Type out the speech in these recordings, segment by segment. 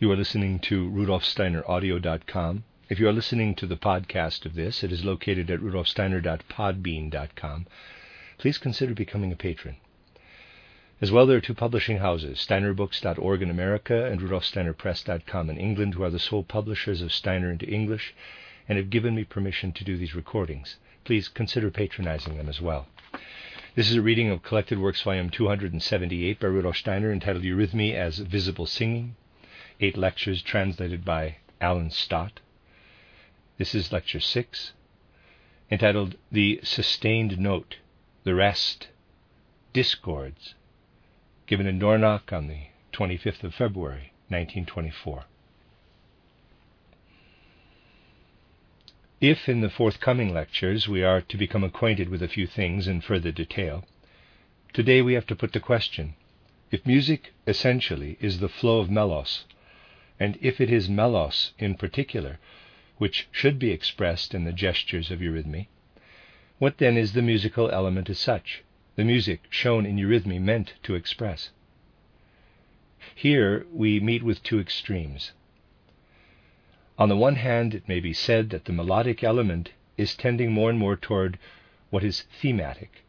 You are listening to rudolfsteineraudio.com. If you are listening to the podcast of this, it is located at rudolfsteiner.podbean.com. Please consider becoming a patron. As well, there are two publishing houses, steinerbooks.org in America and rudolfsteinerpress.com in England, who are the sole publishers of Steiner into English and have given me permission to do these recordings. Please consider patronizing them as well. This is a reading of Collected Works, Volume 278 by Rudolf Steiner, entitled Eurythmy as Visible Singing, eight lectures translated by Alan Stott. This is Lecture 6, entitled The Sustained Note, the Rest, Discords, given in Dornach on the 25th of February, 1924. If in the forthcoming lectures we are to become acquainted with a few things in further detail, today we have to put the question if music essentially is the flow of melos, and if it is melos in particular, which should be expressed in the gestures of eurythmy, what then is the musical element as such, the music shown in eurythmy meant to express? Here we meet with two extremes. On the one hand, it may be said that the melodic element is tending more and more toward what is thematic,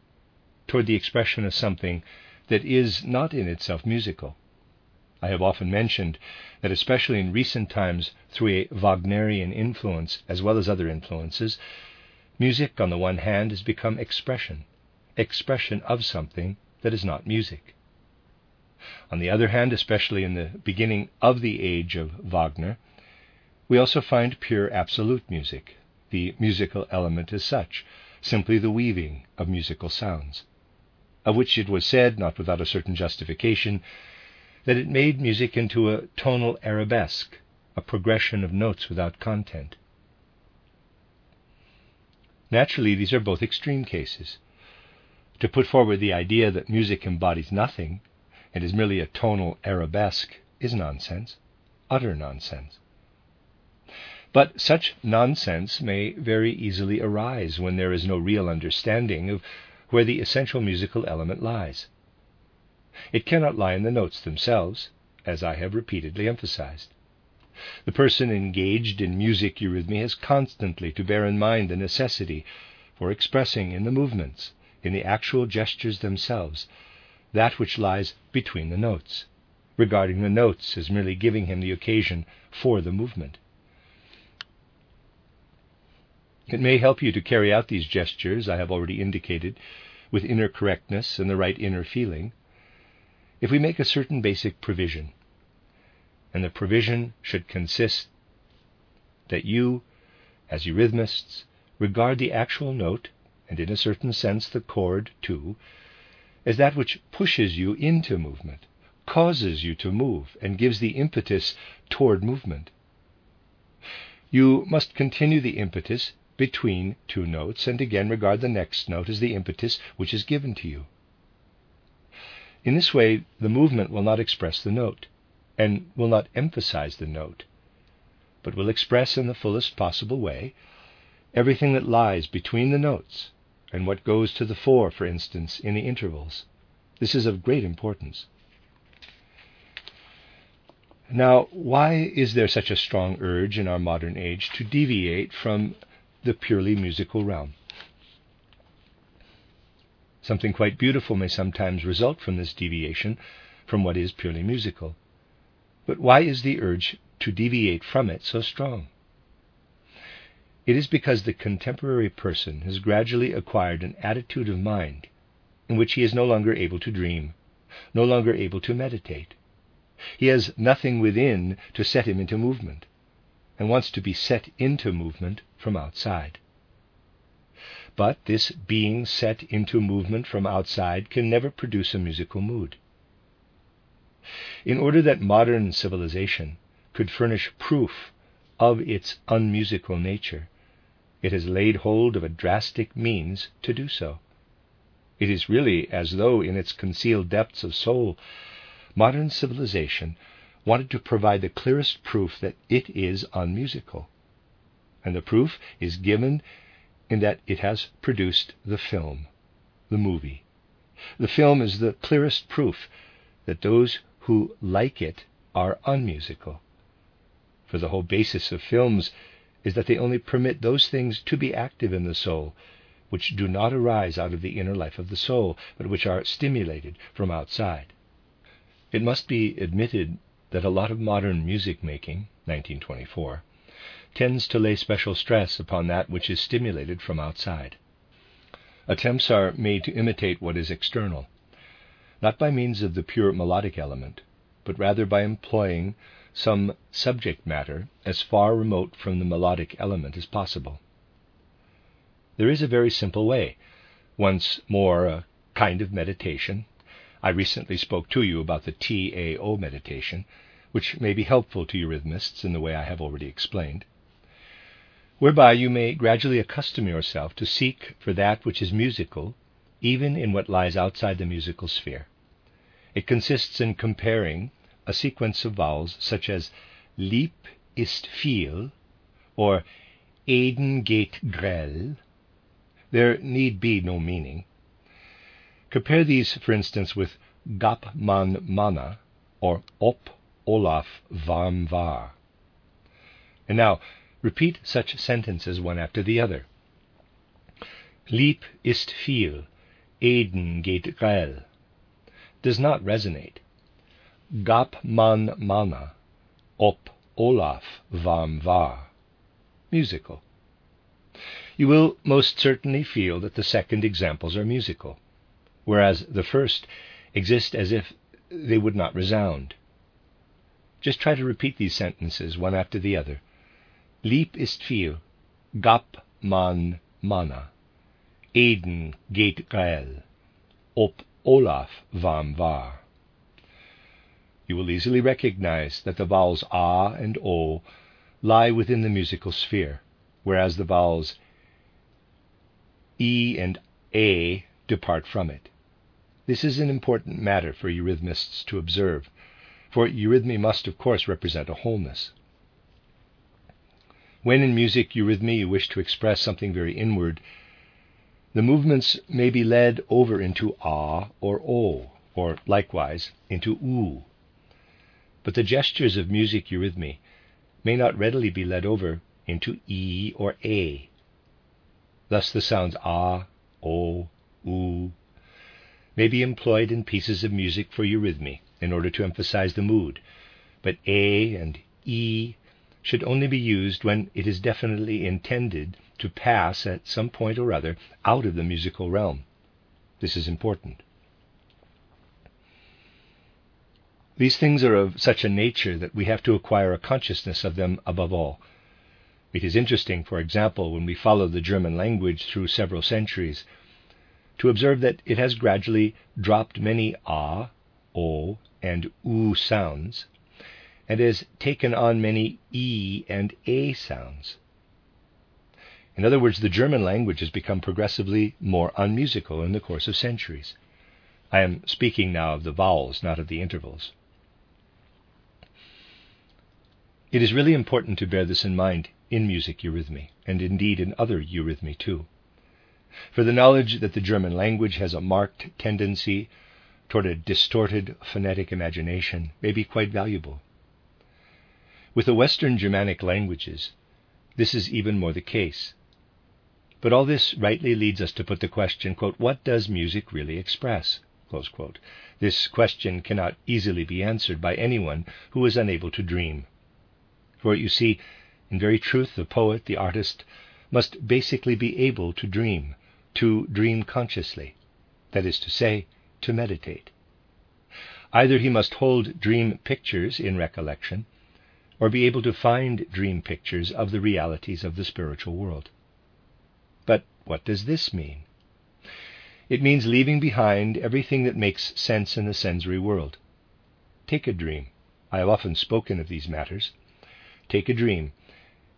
toward the expression of something that is not in itself musical. I have often mentioned that, especially in recent times, through a Wagnerian influence as well as other influences, music, on the one hand, has become expression, expression of something that is not music. On the other hand, especially in the beginning of the age of Wagner, we also find pure absolute music, the musical element as such, simply the weaving of musical sounds, of which it was said, not without a certain justification, that it made music into a tonal arabesque, a progression of notes without content. Naturally, these are both extreme cases. To put forward the idea that music embodies nothing and is merely a tonal arabesque is nonsense, utter nonsense. But such nonsense may very easily arise when there is no real understanding of where the essential musical element lies. It cannot lie in the notes themselves, as I have repeatedly emphasized. The person engaged in music eurythmy has constantly to bear in mind the necessity for expressing in the movements, in the actual gestures themselves, that which lies between the notes, regarding the notes as merely giving him the occasion for the movement. It may help you to carry out these gestures, I have already indicated, with inner correctness and the right inner feeling if we make a certain basic provision. And the provision should consist that you, as eurythmists, regard the actual note, and in a certain sense the chord too, as that which pushes you into movement, causes you to move, and gives the impetus toward movement. You must continue the impetus between two notes, and again regard the next note as the impetus which is given to you. In this way, the movement will not express the note and will not emphasize the note, but will express in the fullest possible way everything that lies between the notes and what goes to the fore, for instance, in the intervals. This is of great importance. Now, why is there such a strong urge in our modern age to deviate from the purely musical realm? Something quite beautiful may sometimes result from this deviation from what is purely musical. But why is the urge to deviate from it so strong? It is because the contemporary person has gradually acquired an attitude of mind in which he is no longer able to dream, no longer able to meditate. He has nothing within to set him into movement, and wants to be set into movement from outside. But this being set into movement from outside can never produce a musical mood. In order that modern civilization could furnish proof of its unmusical nature, it has laid hold of a drastic means to do so. It is really as though, in its concealed depths of soul, modern civilization wanted to provide the clearest proof that it is unmusical. And the proof is given in that it has produced the film, the movie. The film is the clearest proof that those who like it are unmusical, For the whole basis of films is that they only permit those things to be active in the soul which do not arise out of the inner life of the soul, but which are stimulated from outside. It must be admitted that a lot of modern music making, 1924, tends to lay special stress upon that which is stimulated from outside. Attempts are made to imitate what is external, not by means of the pure melodic element, but rather by employing some subject matter as far remote from the melodic element as possible. There is a very simple way, once more a kind of meditation. I recently spoke to you about the TAO meditation, which may be helpful to eurythmists in the way I have already explained, whereby you may gradually accustom yourself to seek for that which is musical, even in what lies outside the musical sphere. It consists in comparing a sequence of vowels such as lieb ist viel or Eden geht grell. There need be no meaning. Compare these, for instance, with Gap man mana or Op Olaf varm var. And now repeat such sentences one after the other. Lieb ist viel, Eden geht grell does not resonate. Gap man mana, op Olaf varm var. Musical. You will most certainly feel that the second examples are musical, whereas the first exist as if they would not resound. Just try to repeat these sentences one after the other. Lieb ist viel, gap man mana, Eden geht grell, op Olaf varm var you will easily recognize that the vowels a and o lie within the musical sphere, whereas the vowels e and a depart from it. This is an important matter for eurythmists to observe, for eurythmy must, of course, represent a wholeness. When in music eurythmy you wish to express something very inward, the movements may be led over into a or o, or likewise into u but the gestures of music eurythmy may not readily be led over into E or A. Thus the sounds A, O, U may be employed in pieces of music for eurythmy in order to emphasize the mood, but A and E should only be used when it is definitely intended to pass at some point or other out of the musical realm. This is important. These things are of such a nature that we have to acquire a consciousness of them above all. It is interesting, for example, when we follow the German language through several centuries, to observe that it has gradually dropped many a, o, and u sounds, and has taken on many e and a sounds. In other words, the German language has become progressively more unmusical in the course of centuries. I am speaking now of the vowels, not of the intervals. It is really important to bear this in mind in music eurythmy, and indeed in other eurythmy too. For the knowledge that the German language has a marked tendency toward a distorted phonetic imagination may be quite valuable. With the Western Germanic languages, this is even more the case. But all this rightly leads us to put the question, quote, what does music really express? This question cannot easily be answered by anyone who is unable to dream. For you see, in very truth, the poet, the artist, must basically be able to dream, to dream consciously, that is to say, to meditate. Either he must hold dream pictures in recollection, or be able to find dream pictures of the realities of the spiritual world. But what does this mean? It means leaving behind everything that makes sense in the sensory world. Take a dream. I have often spoken of these matters. Take a dream.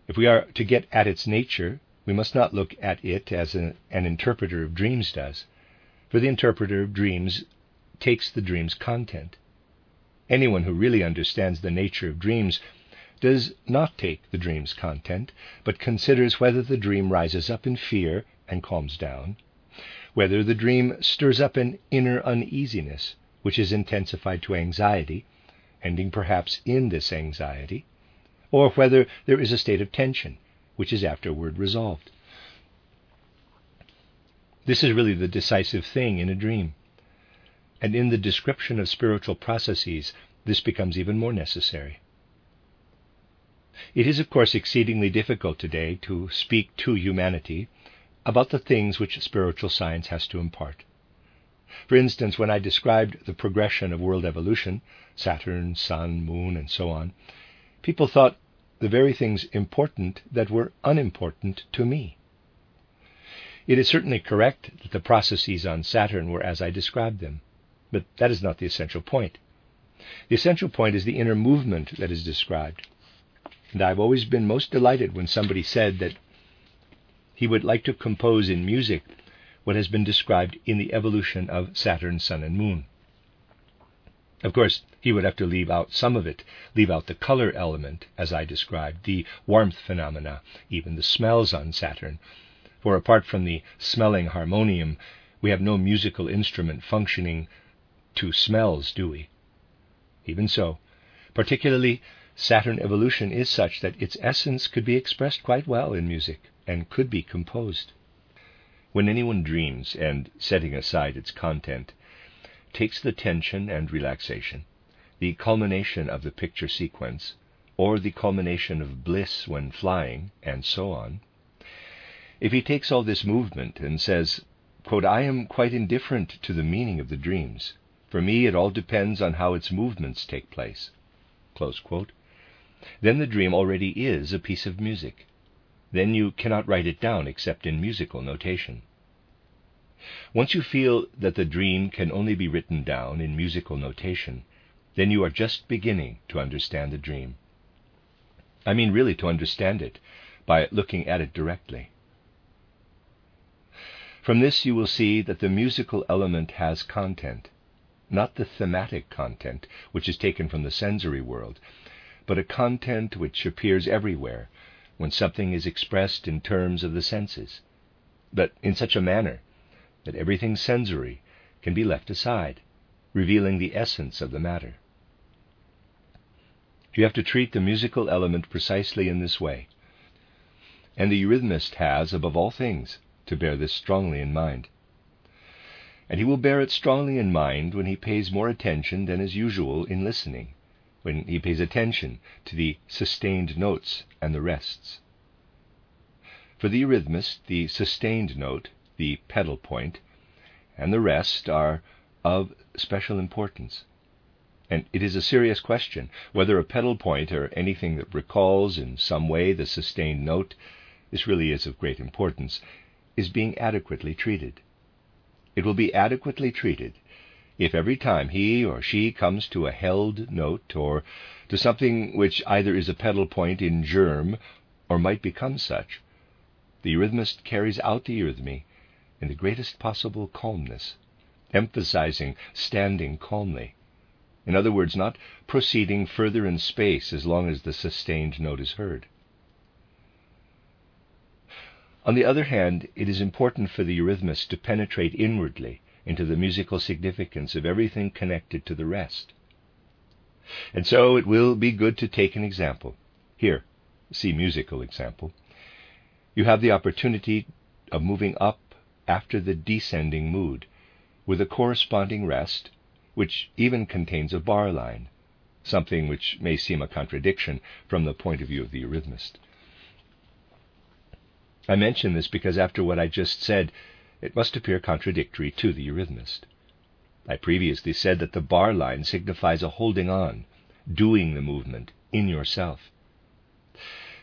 If we are to get at its nature, we must not look at it as an, an interpreter of dreams does, for the interpreter of dreams takes the dream's content. Anyone who really understands the nature of dreams does not take the dream's content, but considers whether the dream rises up in fear and calms down, whether the dream stirs up an inner uneasiness, which is intensified to anxiety, ending perhaps in this anxiety, or whether there is a state of tension, which is afterward resolved. This is really the decisive thing in a dream. And in the description of spiritual processes, this becomes even more necessary. It is, of course, exceedingly difficult today to speak to humanity about the things which spiritual science has to impart. For instance, when I described the progression of world evolution, Saturn, Sun, Moon, and so on, people thought the very things important that were unimportant to me. It is certainly correct that the processes on Saturn were as I described them, but that is not the essential point. The essential point is the inner movement that is described. And I've always been most delighted when somebody said that he would like to compose in music what has been described in the evolution of Saturn, Sun, and Moon. Of course, he would have to leave out some of it, leave out the color element, as I described, the warmth phenomena, even the smells on Saturn. For apart from the smelling harmonium, we have no musical instrument functioning to smells, do we? Even so, particularly Saturn evolution is such that its essence could be expressed quite well in music and could be composed. When anyone dreams, and setting aside its content, takes the tension and relaxation, the culmination of the picture sequence, or the culmination of bliss when flying, and so on, if he takes all this movement and says, quote, I am quite indifferent to the meaning of the dreams. For me, it all depends on how its movements take place. Then the dream already is a piece of music, then you cannot write it down except in musical notation. Once you feel that the dream can only be written down in musical notation, then you are just beginning to understand the dream. I mean, really to understand it by looking at it directly. From this, you will see that the musical element has content, not the thematic content, which is taken from the sensory world, but a content which appears everywhere when something is expressed in terms of the senses, but in such a manner that everything sensory can be left aside, revealing the essence of the matter. You have to treat the musical element precisely in this way, and the eurythmist has, above all things, to bear this strongly in mind. And he will bear it strongly in mind when he pays more attention than is usual in listening when he pays attention to the sustained notes and the rests. For the eurythmist, the sustained note, the pedal point, and the rest are of special importance. And it is a serious question whether a pedal point or anything that recalls in some way the sustained note, this really is of great importance, is being adequately treated. It will be adequately treated if every time he or she comes to a held note or to something which either is a pedal point in germ or might become such, the eurythmist carries out the eurythmy in the greatest possible calmness, emphasizing standing calmly. In other words, not proceeding further in space as long as the sustained note is heard. On the other hand, it is important for the eurythmist to penetrate inwardly into the musical significance of everything connected to the rest. And so it will be good to take an example. Here, see musical example. You have the opportunity of moving up after the descending mood with a corresponding rest, which even contains a bar line, something which may seem a contradiction from the point of view of the eurythmist. I mention this because after what I just said, it must appear contradictory to the eurythmist. I previously said that the bar line signifies a holding on, doing the movement in yourself.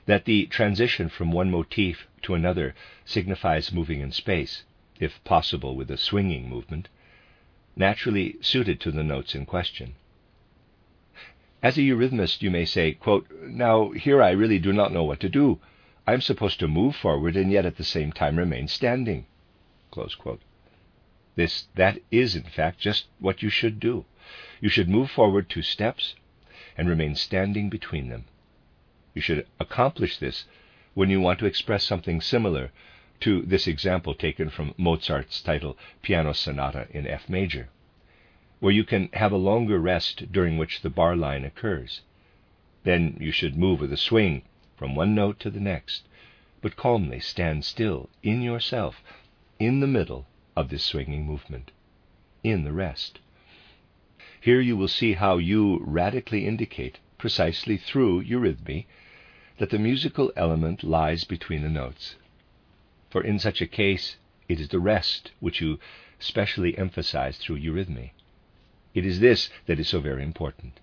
That the transition from one motif to another signifies moving in space, if possible with a swinging movement, naturally suited to the notes in question. As a eurythmist, you may say, quote, Now, here I really do not know what to do. I am supposed to move forward and yet at the same time remain standing. This, that is, in fact, just what you should do. You should move forward two steps and remain standing between them. You should accomplish this when you want to express something similar to this example taken from Mozart's title Piano Sonata in F major, where you can have a longer rest during which the bar line occurs. Then you should move with a swing from one note to the next, but calmly stand still in yourself, in the middle of this swinging movement, in the rest. Here you will see how you radically indicate, precisely through eurythmy, that the musical element lies between the notes. For in such a case, it is the rest which you specially emphasize through eurythmy. It is this that is so very important.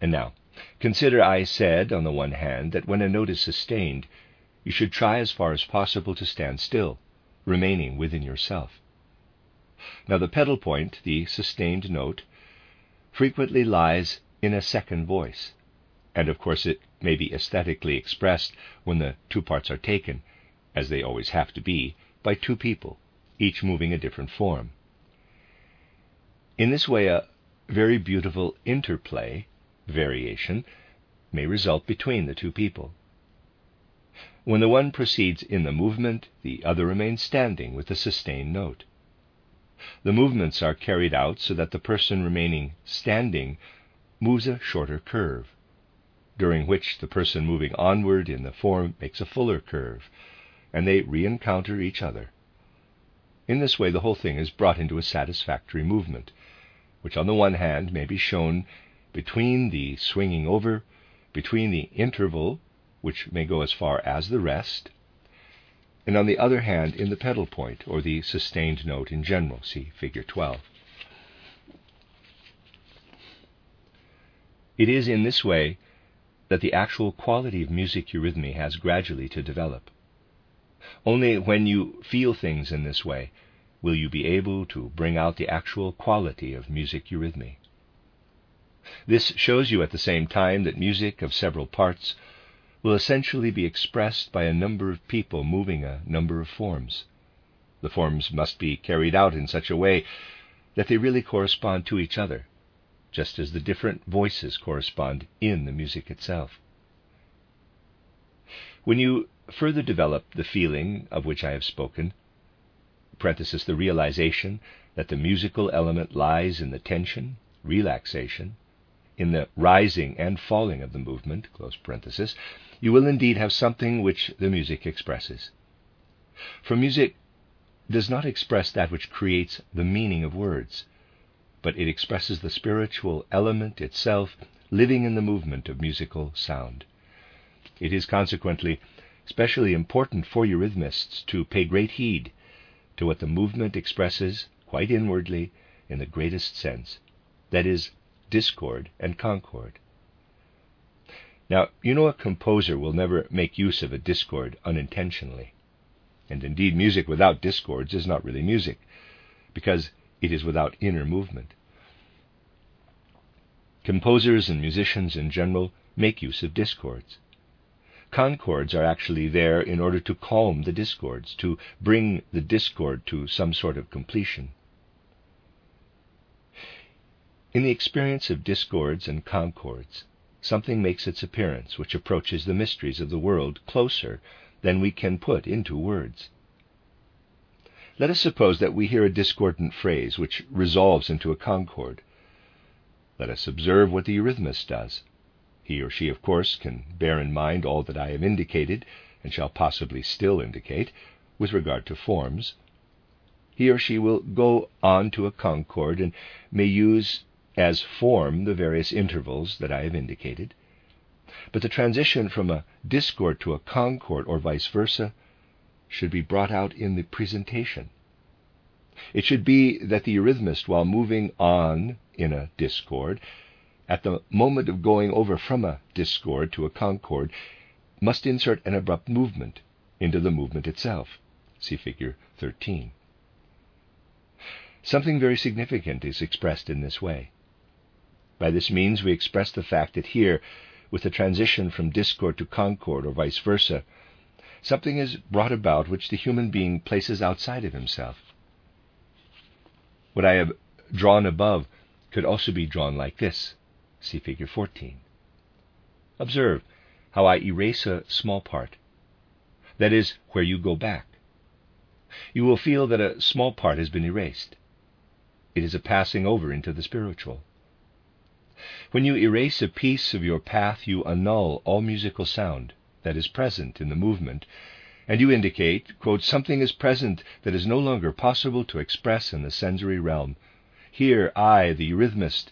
And now, consider I said, on the one hand, that when a note is sustained, you should try as far as possible to stand still, remaining within yourself. Now, the pedal point, the sustained note, frequently lies in a second voice, and of course it may be aesthetically expressed when the two parts are taken, as they always have to be, by two people, each moving a different form. In this way, a very beautiful interplay variation may result between the two people. When the one proceeds in the movement, the other remains standing with the sustained note. The movements are carried out so that the person remaining standing moves a shorter curve, during which the person moving onward in the form makes a fuller curve, and they re encounter each other. In this way, the whole thing is brought into a satisfactory movement, which on the one hand may be shown between the swinging over, between the interval, which may go as far as the rest, and on the other hand in the pedal point or the sustained note in general. See figure 12. It is in this way that the actual quality of music eurythmy has gradually to develop. Only when you feel things in this way will you be able to bring out the actual quality of music eurythmy. This shows you at the same time that music of several parts will essentially be expressed by a number of people moving a number of forms. The forms must be carried out in such a way that they really correspond to each other, just as the different voices correspond in the music itself. When you further develop the feeling of which I have spoken, the realization that the musical element lies in the tension, relaxation, in the rising and falling of the movement, you will indeed have something which the music expresses. For music does not express that which creates the meaning of words, but it expresses the spiritual element itself living in the movement of musical sound. It is consequently specially important for eurythmists to pay great heed to what the movement expresses quite inwardly in the greatest sense, that is, discord and concord. Now, you know a composer will never make use of a discord unintentionally. And indeed, music without discords is not really music, because it is without inner movement. Composers and musicians in general make use of discords. Concords are actually there in order to calm the discords, to bring the discord to some sort of completion. In the experience of discords and concords, something makes its appearance which approaches the mysteries of the world closer than we can put into words. Let us suppose that we hear a discordant phrase which resolves into a concord. Let us observe what the eurythmist does. He or she, of course, can bear in mind all that I have indicated, and shall possibly still indicate, with regard to forms. He or she will go on to a concord and may use as form the various intervals that I have indicated. But the transition from a discord to a concord, or vice versa, should be brought out in the presentation. It should be that the eurythmist, while moving on in a discord, at the moment of going over from a discord to a concord, must insert an abrupt movement into the movement itself. See figure 13. Something very significant is expressed in this way. By this means, we express the fact that here, with the transition from discord to concord, or vice versa, something is brought about which the human being places outside of himself. What I have drawn above could also be drawn like this. See figure 14. Observe how I erase a small part. That is where you go back. You will feel that a small part has been erased. It is a passing over into the spiritual. When you erase a piece of your path, you annul all musical sound that is present in the movement, and you indicate, quote, something is present that is no longer possible to express in the sensory realm. Here, I, the eurythmist,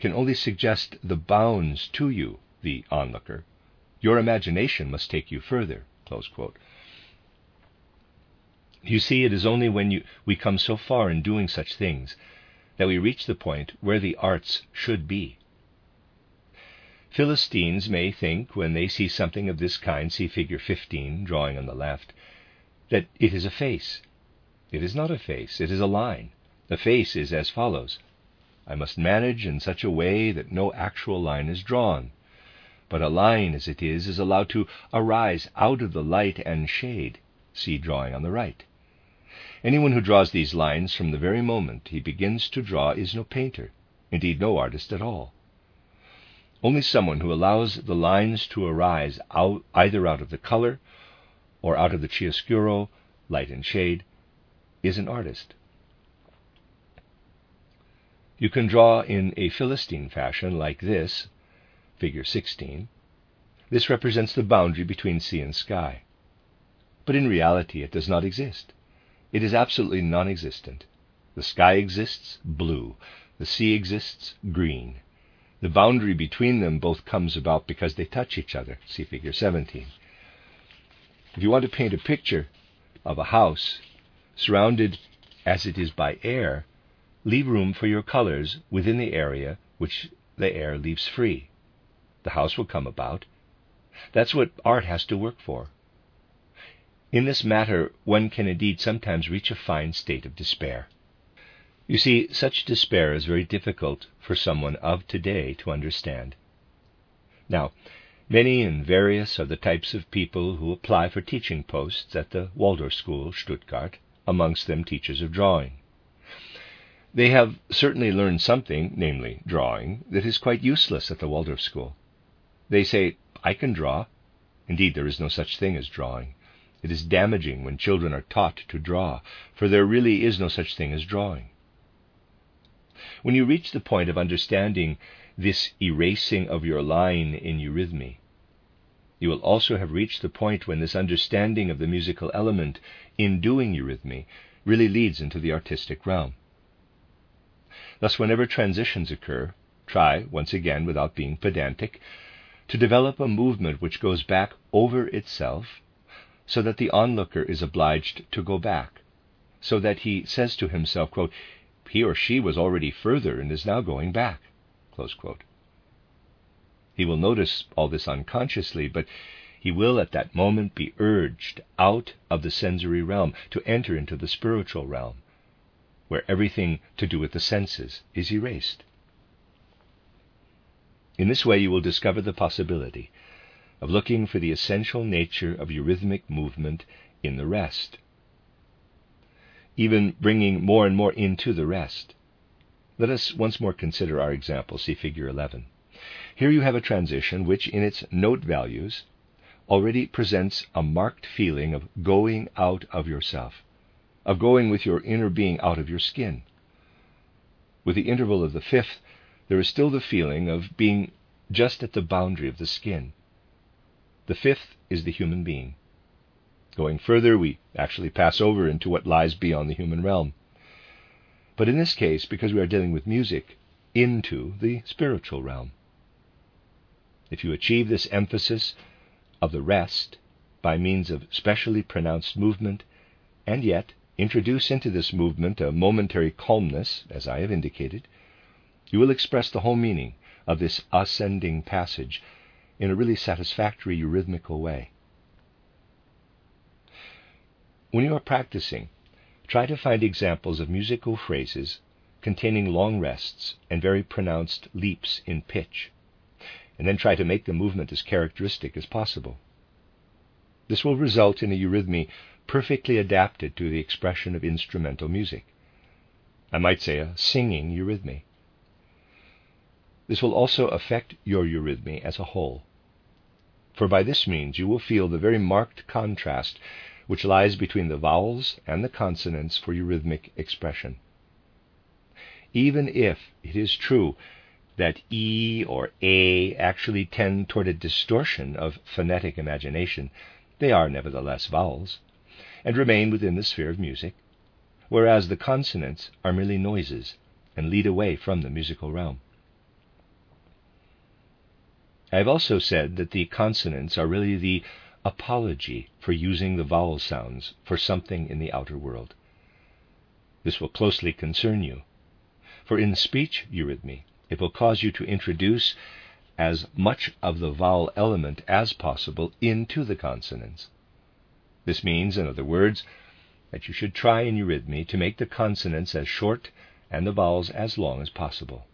can only suggest the bounds to you, the onlooker. Your imagination must take you further. You see, it is only when you, we come so far in doing such things that we reach the point where the arts should be. Philistines may think, when they see something of this kind, see figure 15, drawing on the left, that it is a face. It is not a face, it is a line. The face is as follows I must manage in such a way that no actual line is drawn. But a line, as it is, is allowed to arise out of the light and shade. See drawing on the right. Anyone who draws these lines from the very moment he begins to draw is no painter, indeed, no artist at all. Only someone who allows the lines to arise out, either out of the color or out of the chiaroscuro, light and shade, is an artist. You can draw in a Philistine fashion like this, figure 16. This represents the boundary between sea and sky. But in reality, it does not exist. It is absolutely non existent. The sky exists, blue. The sea exists, green. The boundary between them both comes about because they touch each other. See figure 17. If you want to paint a picture of a house surrounded as it is by air, leave room for your colors within the area which the air leaves free. The house will come about. That's what art has to work for. In this matter, one can indeed sometimes reach a fine state of despair. You see, such despair is very difficult for someone of today to understand. Now, many and various are the types of people who apply for teaching posts at the Waldorf School, Stuttgart, amongst them teachers of drawing. They have certainly learned something, namely drawing, that is quite useless at the Waldorf school. They say, I can draw. Indeed, there is no such thing as drawing. It is damaging when children are taught to draw, for there really is no such thing as drawing. When you reach the point of understanding this erasing of your line in eurythmy, you will also have reached the point when this understanding of the musical element in doing eurythmy really leads into the artistic realm. Thus, whenever transitions occur, try, once again, without being pedantic, to develop a movement which goes back over itself, so that the onlooker is obliged to go back, so that he says to himself, quote, He or she was already further and is now going back. He will notice all this unconsciously, but he will at that moment be urged out of the sensory realm to enter into the spiritual realm where everything to do with the senses is erased. In this way, you will discover the possibility of looking for the essential nature of eurythmic movement in the rest, even bringing more and more into the rest. Let us once more consider our example. See figure 11. Here you have a transition which, in its note values, already presents a marked feeling of going out of yourself of going with your inner being out of your skin. With the interval of the fifth, there is still the feeling of being just at the boundary of the skin. The fifth is the human being. Going further, we actually pass over into what lies beyond the human realm. But in this case, because we are dealing with music, into the spiritual realm. If you achieve this emphasis of the rest by means of specially pronounced movement, and yet Introduce into this movement a momentary calmness, as I have indicated. You will express the whole meaning of this ascending passage in a really satisfactory rhythmical way. When you are practicing, try to find examples of musical phrases containing long rests and very pronounced leaps in pitch, and then try to make the movement as characteristic as possible. This will result in a eurythmy perfectly adapted to the expression of instrumental music. I might say a singing eurythmy. This will also affect your eurythmy as a whole, for by this means you will feel the very marked contrast which lies between the vowels and the consonants for eurythmic expression. Even if it is true that E or A actually tend toward a distortion of phonetic imagination, they are nevertheless vowels, and remain within the sphere of music, whereas the consonants are merely noises and lead away from the musical realm. I have also said that the consonants are really the apology for using the vowel sounds for something in the outer world. This will closely concern you, for in speech eurythmy, it will cause you to introduce as much of the vowel element as possible into the consonants. This means, in other words, that you should try in eurythmy to make the consonants as short and the vowels as long as possible.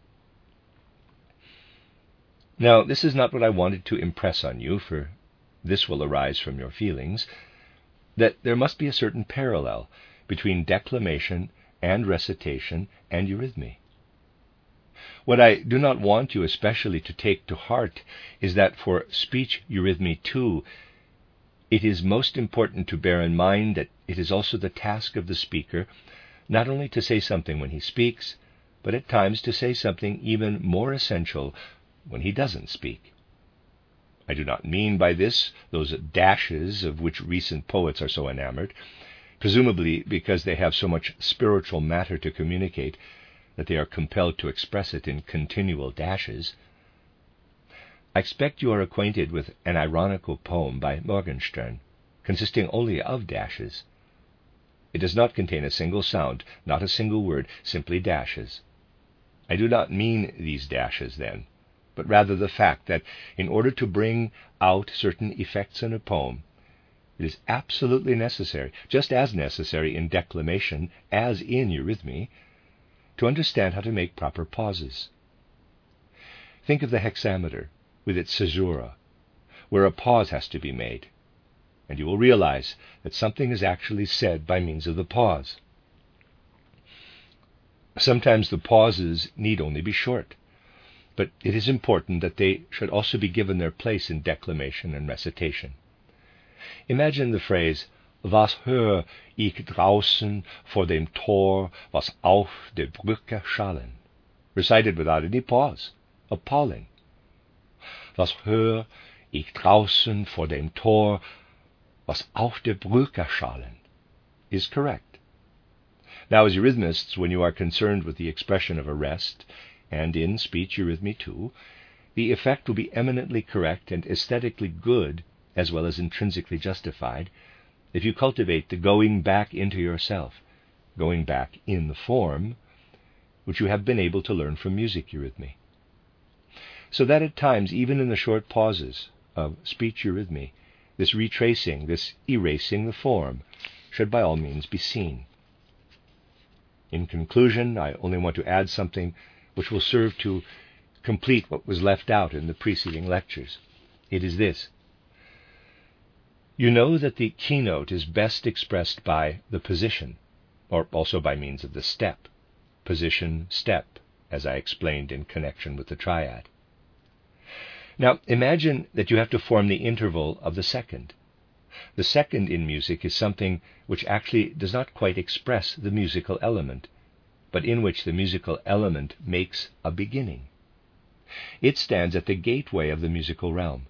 Now, this is not what I wanted to impress on you, for this will arise from your feelings, that there must be a certain parallel between declamation and recitation and eurythmy. What I do not want you especially to take to heart is that for speech eurythmy too, it is most important to bear in mind that it is also the task of the speaker not only to say something when he speaks, but at times to say something even more essential when he doesn't speak. I do not mean by this those dashes of which recent poets are so enamored, presumably because they have so much spiritual matter to communicate that they are compelled to express it in continual dashes. I expect you are acquainted with an ironical poem by Morgenstern, consisting only of dashes. It does not contain a single sound, not a single word, simply dashes. I do not mean these dashes, then, but rather the fact that in order to bring out certain effects in a poem, it is absolutely necessary, just as necessary in declamation as in eurythmy, to understand how to make proper pauses. Think of the hexameter with its caesura, where a pause has to be made, and you will realize that something is actually said by means of the pause. Sometimes the pauses need only be short, but it is important that they should also be given their place in declamation and recitation. Imagine the phrase Was hör ich draußen vor dem Tor, was auf der Brücke schallen? Recited without any pause. Appalling. Was hör ich draußen vor dem Tor, was auf der Brücke schallen? Is correct. Now, as eurythmists, when you are concerned with the expression of a rest, and in speech eurythmy too, the effect will be eminently correct and aesthetically good, as well as intrinsically justified, if you cultivate the going back into yourself, going back in the form, which you have been able to learn from music eurythmy. So that at times, even in the short pauses of speech eurythmy, this retracing, this erasing the form, should by all means be seen. In conclusion, I only want to add something which will serve to complete what was left out in the preceding lectures. It is this you know that the keynote is best expressed by the position, or also by means of the step. Position, step, as I explained in connection with the triad. Now, imagine that you have to form the interval of the second. The second in music is something which actually does not quite express the musical element, but in which the musical element makes a beginning. It stands at the gateway of the musical realm.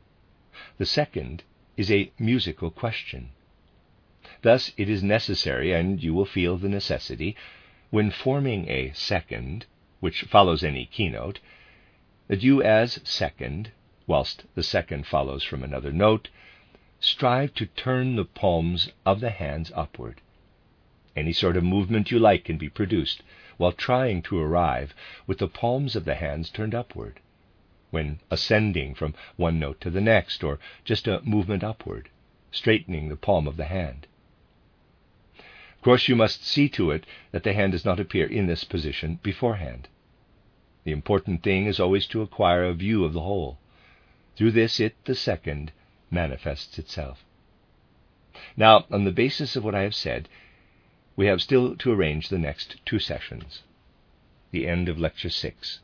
The second is a musical question. Thus, it is necessary, and you will feel the necessity, when forming a second, which follows any keynote, that you, as second, whilst the second follows from another note, strive to turn the palms of the hands upward. Any sort of movement you like can be produced while trying to arrive with the palms of the hands turned upward when ascending from one note to the next, or just a movement upward, straightening the palm of the hand. Of course, you must see to it that the hand does not appear in this position beforehand. The important thing is always to acquire a view of the whole. Through this, it, the second, manifests itself. Now, on the basis of what I have said, we have still to arrange the next two sessions. The end of Lecture 6.